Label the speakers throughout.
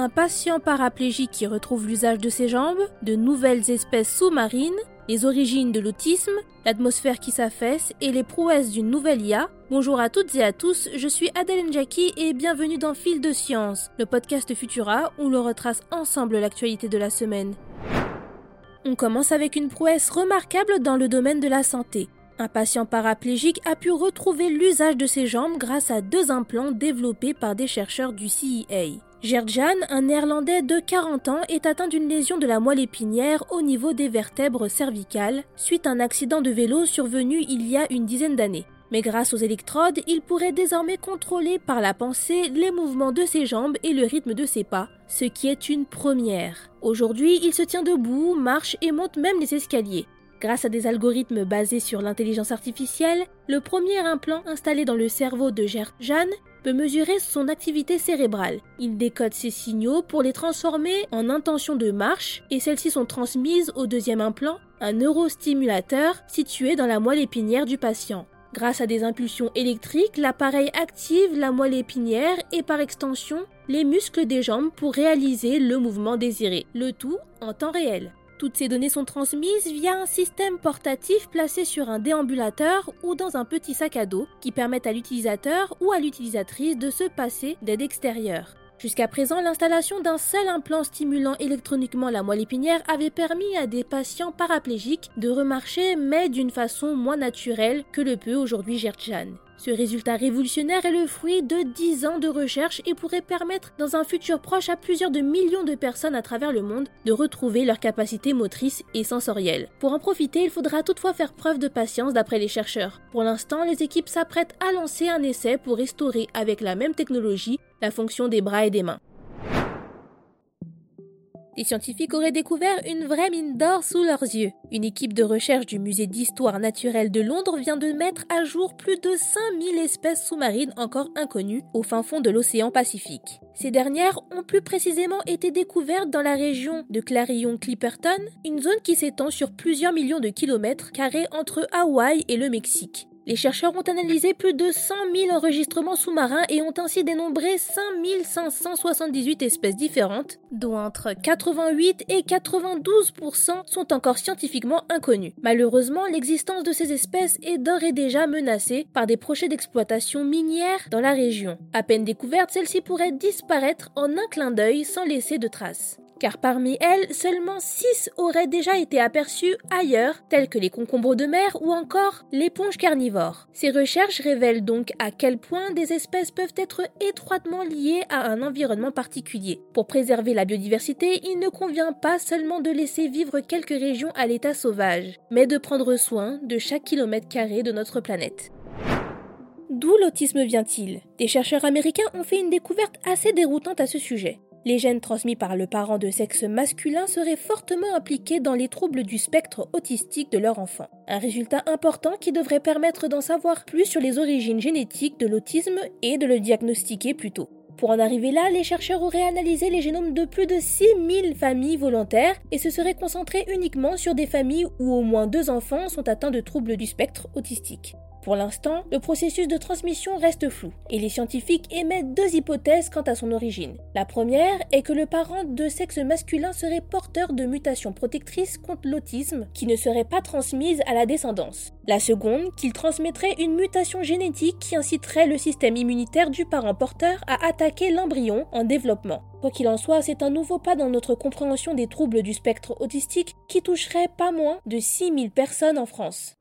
Speaker 1: un patient paraplégique qui retrouve l'usage de ses jambes, de nouvelles espèces sous-marines, les origines de l'autisme, l'atmosphère qui s'affaisse et les prouesses d'une nouvelle IA. Bonjour à toutes et à tous, je suis Adèle Njaki et bienvenue dans Fil de Science, le podcast Futura où l'on retrace ensemble l'actualité de la semaine. On commence avec une prouesse remarquable dans le domaine de la santé. Un patient paraplégique a pu retrouver l'usage de ses jambes grâce à deux implants développés par des chercheurs du CIA. Gerdjan, un néerlandais de 40 ans, est atteint d'une lésion de la moelle épinière au niveau des vertèbres cervicales suite à un accident de vélo survenu il y a une dizaine d'années. Mais grâce aux électrodes, il pourrait désormais contrôler par la pensée les mouvements de ses jambes et le rythme de ses pas, ce qui est une première. Aujourd'hui, il se tient debout, marche et monte même les escaliers. Grâce à des algorithmes basés sur l'intelligence artificielle, le premier implant installé dans le cerveau de Gert Jeanne peut mesurer son activité cérébrale. Il décode ces signaux pour les transformer en intentions de marche et celles-ci sont transmises au deuxième implant, un neurostimulateur situé dans la moelle épinière du patient. Grâce à des impulsions électriques, l'appareil active la moelle épinière et par extension les muscles des jambes pour réaliser le mouvement désiré, le tout en temps réel. Toutes ces données sont transmises via un système portatif placé sur un déambulateur ou dans un petit sac à dos qui permettent à l'utilisateur ou à l'utilisatrice de se passer d'aide extérieure. Jusqu'à présent, l'installation d'un seul implant stimulant électroniquement la moelle épinière avait permis à des patients paraplégiques de remarcher, mais d'une façon moins naturelle que le peut aujourd'hui Gertjan. Ce résultat révolutionnaire est le fruit de 10 ans de recherche et pourrait permettre dans un futur proche à plusieurs de millions de personnes à travers le monde de retrouver leurs capacités motrices et sensorielles. Pour en profiter, il faudra toutefois faire preuve de patience d'après les chercheurs. Pour l'instant, les équipes s'apprêtent à lancer un essai pour restaurer avec la même technologie la fonction des bras et des mains. Les scientifiques auraient découvert une vraie mine d'or sous leurs yeux. Une équipe de recherche du musée d'histoire naturelle de Londres vient de mettre à jour plus de 5000 espèces sous-marines encore inconnues au fin fond de l'océan Pacifique. Ces dernières ont plus précisément été découvertes dans la région de Clarion-Clipperton, une zone qui s'étend sur plusieurs millions de kilomètres carrés entre Hawaï et le Mexique. Les chercheurs ont analysé plus de 100 000 enregistrements sous-marins et ont ainsi dénombré 5 578 espèces différentes, dont entre 88 et 92% sont encore scientifiquement inconnues. Malheureusement, l'existence de ces espèces est d'ores et déjà menacée par des projets d'exploitation minière dans la région. À peine découvertes, celles-ci pourraient disparaître en un clin d'œil sans laisser de traces car parmi elles, seulement 6 auraient déjà été aperçues ailleurs, telles que les concombres de mer ou encore l'éponge carnivore. Ces recherches révèlent donc à quel point des espèces peuvent être étroitement liées à un environnement particulier. Pour préserver la biodiversité, il ne convient pas seulement de laisser vivre quelques régions à l'état sauvage, mais de prendre soin de chaque kilomètre carré de notre planète. D'où l'autisme vient-il? Des chercheurs américains ont fait une découverte assez déroutante à ce sujet. Les gènes transmis par le parent de sexe masculin seraient fortement impliqués dans les troubles du spectre autistique de leur enfant. Un résultat important qui devrait permettre d'en savoir plus sur les origines génétiques de l'autisme et de le diagnostiquer plus tôt. Pour en arriver là, les chercheurs auraient analysé les génomes de plus de 6000 familles volontaires et se seraient concentrés uniquement sur des familles où au moins deux enfants sont atteints de troubles du spectre autistique. Pour l'instant, le processus de transmission reste flou et les scientifiques émettent deux hypothèses quant à son origine. La première est que le parent de sexe masculin serait porteur de mutations protectrices contre l'autisme qui ne seraient pas transmises à la descendance. La seconde, qu'il transmettrait une mutation génétique qui inciterait le système immunitaire du parent porteur à attaquer l'embryon en développement. Quoi qu'il en soit, c'est un nouveau pas dans notre compréhension des troubles du spectre autistique qui toucherait pas moins de 6000 personnes en France.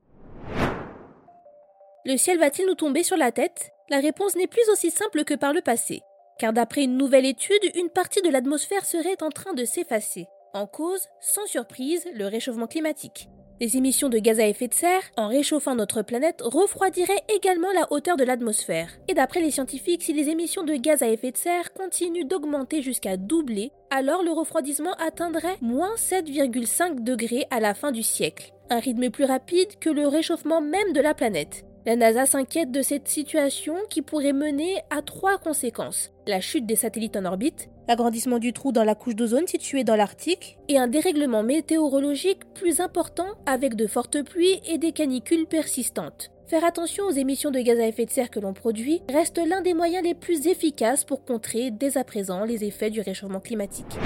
Speaker 1: Le ciel va-t-il nous tomber sur la tête? La réponse n'est plus aussi simple que par le passé, car d'après une nouvelle étude, une partie de l'atmosphère serait en train de s'effacer. En cause, sans surprise, le réchauffement climatique. Les émissions de gaz à effet de serre, en réchauffant notre planète, refroidiraient également la hauteur de l'atmosphère. Et d'après les scientifiques, si les émissions de gaz à effet de serre continuent d'augmenter jusqu'à doubler, alors le refroidissement atteindrait moins 7,5 degrés à la fin du siècle. Un rythme plus rapide que le réchauffement même de la planète. La NASA s'inquiète de cette situation qui pourrait mener à trois conséquences. La chute des satellites en orbite, l'agrandissement du trou dans la couche d'ozone située dans l'Arctique et un dérèglement météorologique plus important avec de fortes pluies et des canicules persistantes. Faire attention aux émissions de gaz à effet de serre que l'on produit reste l'un des moyens les plus efficaces pour contrer dès à présent les effets du réchauffement climatique.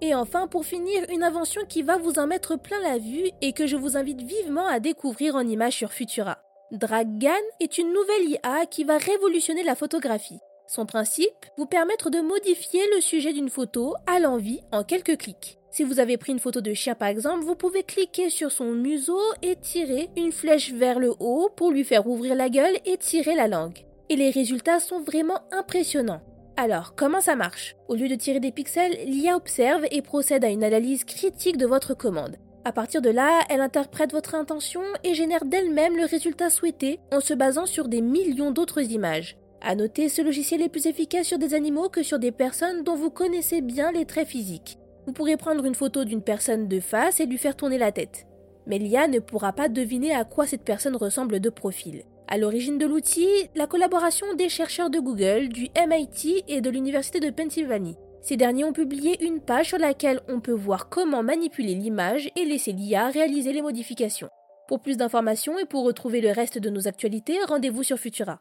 Speaker 1: Et enfin, pour finir, une invention qui va vous en mettre plein la vue et que je vous invite vivement à découvrir en images sur Futura. DragGan est une nouvelle IA qui va révolutionner la photographie. Son principe, vous permettre de modifier le sujet d'une photo à l'envie en quelques clics. Si vous avez pris une photo de chien par exemple, vous pouvez cliquer sur son museau et tirer une flèche vers le haut pour lui faire ouvrir la gueule et tirer la langue. Et les résultats sont vraiment impressionnants. Alors, comment ça marche? Au lieu de tirer des pixels, l'IA observe et procède à une analyse critique de votre commande. À partir de là, elle interprète votre intention et génère d'elle-même le résultat souhaité en se basant sur des millions d'autres images. À noter, ce logiciel est plus efficace sur des animaux que sur des personnes dont vous connaissez bien les traits physiques. Vous pourrez prendre une photo d'une personne de face et lui faire tourner la tête. Mais l'IA ne pourra pas deviner à quoi cette personne ressemble de profil. À l'origine de l'outil, la collaboration des chercheurs de Google, du MIT et de l'Université de Pennsylvanie. Ces derniers ont publié une page sur laquelle on peut voir comment manipuler l'image et laisser l'IA réaliser les modifications. Pour plus d'informations et pour retrouver le reste de nos actualités, rendez-vous sur Futura.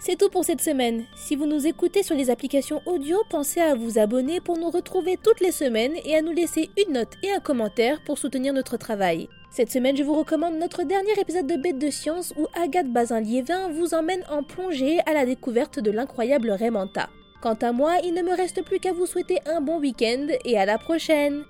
Speaker 1: C'est tout pour cette semaine. Si vous nous écoutez sur les applications audio, pensez à vous abonner pour nous retrouver toutes les semaines et à nous laisser une note et un commentaire pour soutenir notre travail. Cette semaine, je vous recommande notre dernier épisode de Bête de Science où Agathe Bazin-Liévin vous emmène en plongée à la découverte de l'incroyable Raymanta. Quant à moi, il ne me reste plus qu'à vous souhaiter un bon week-end et à la prochaine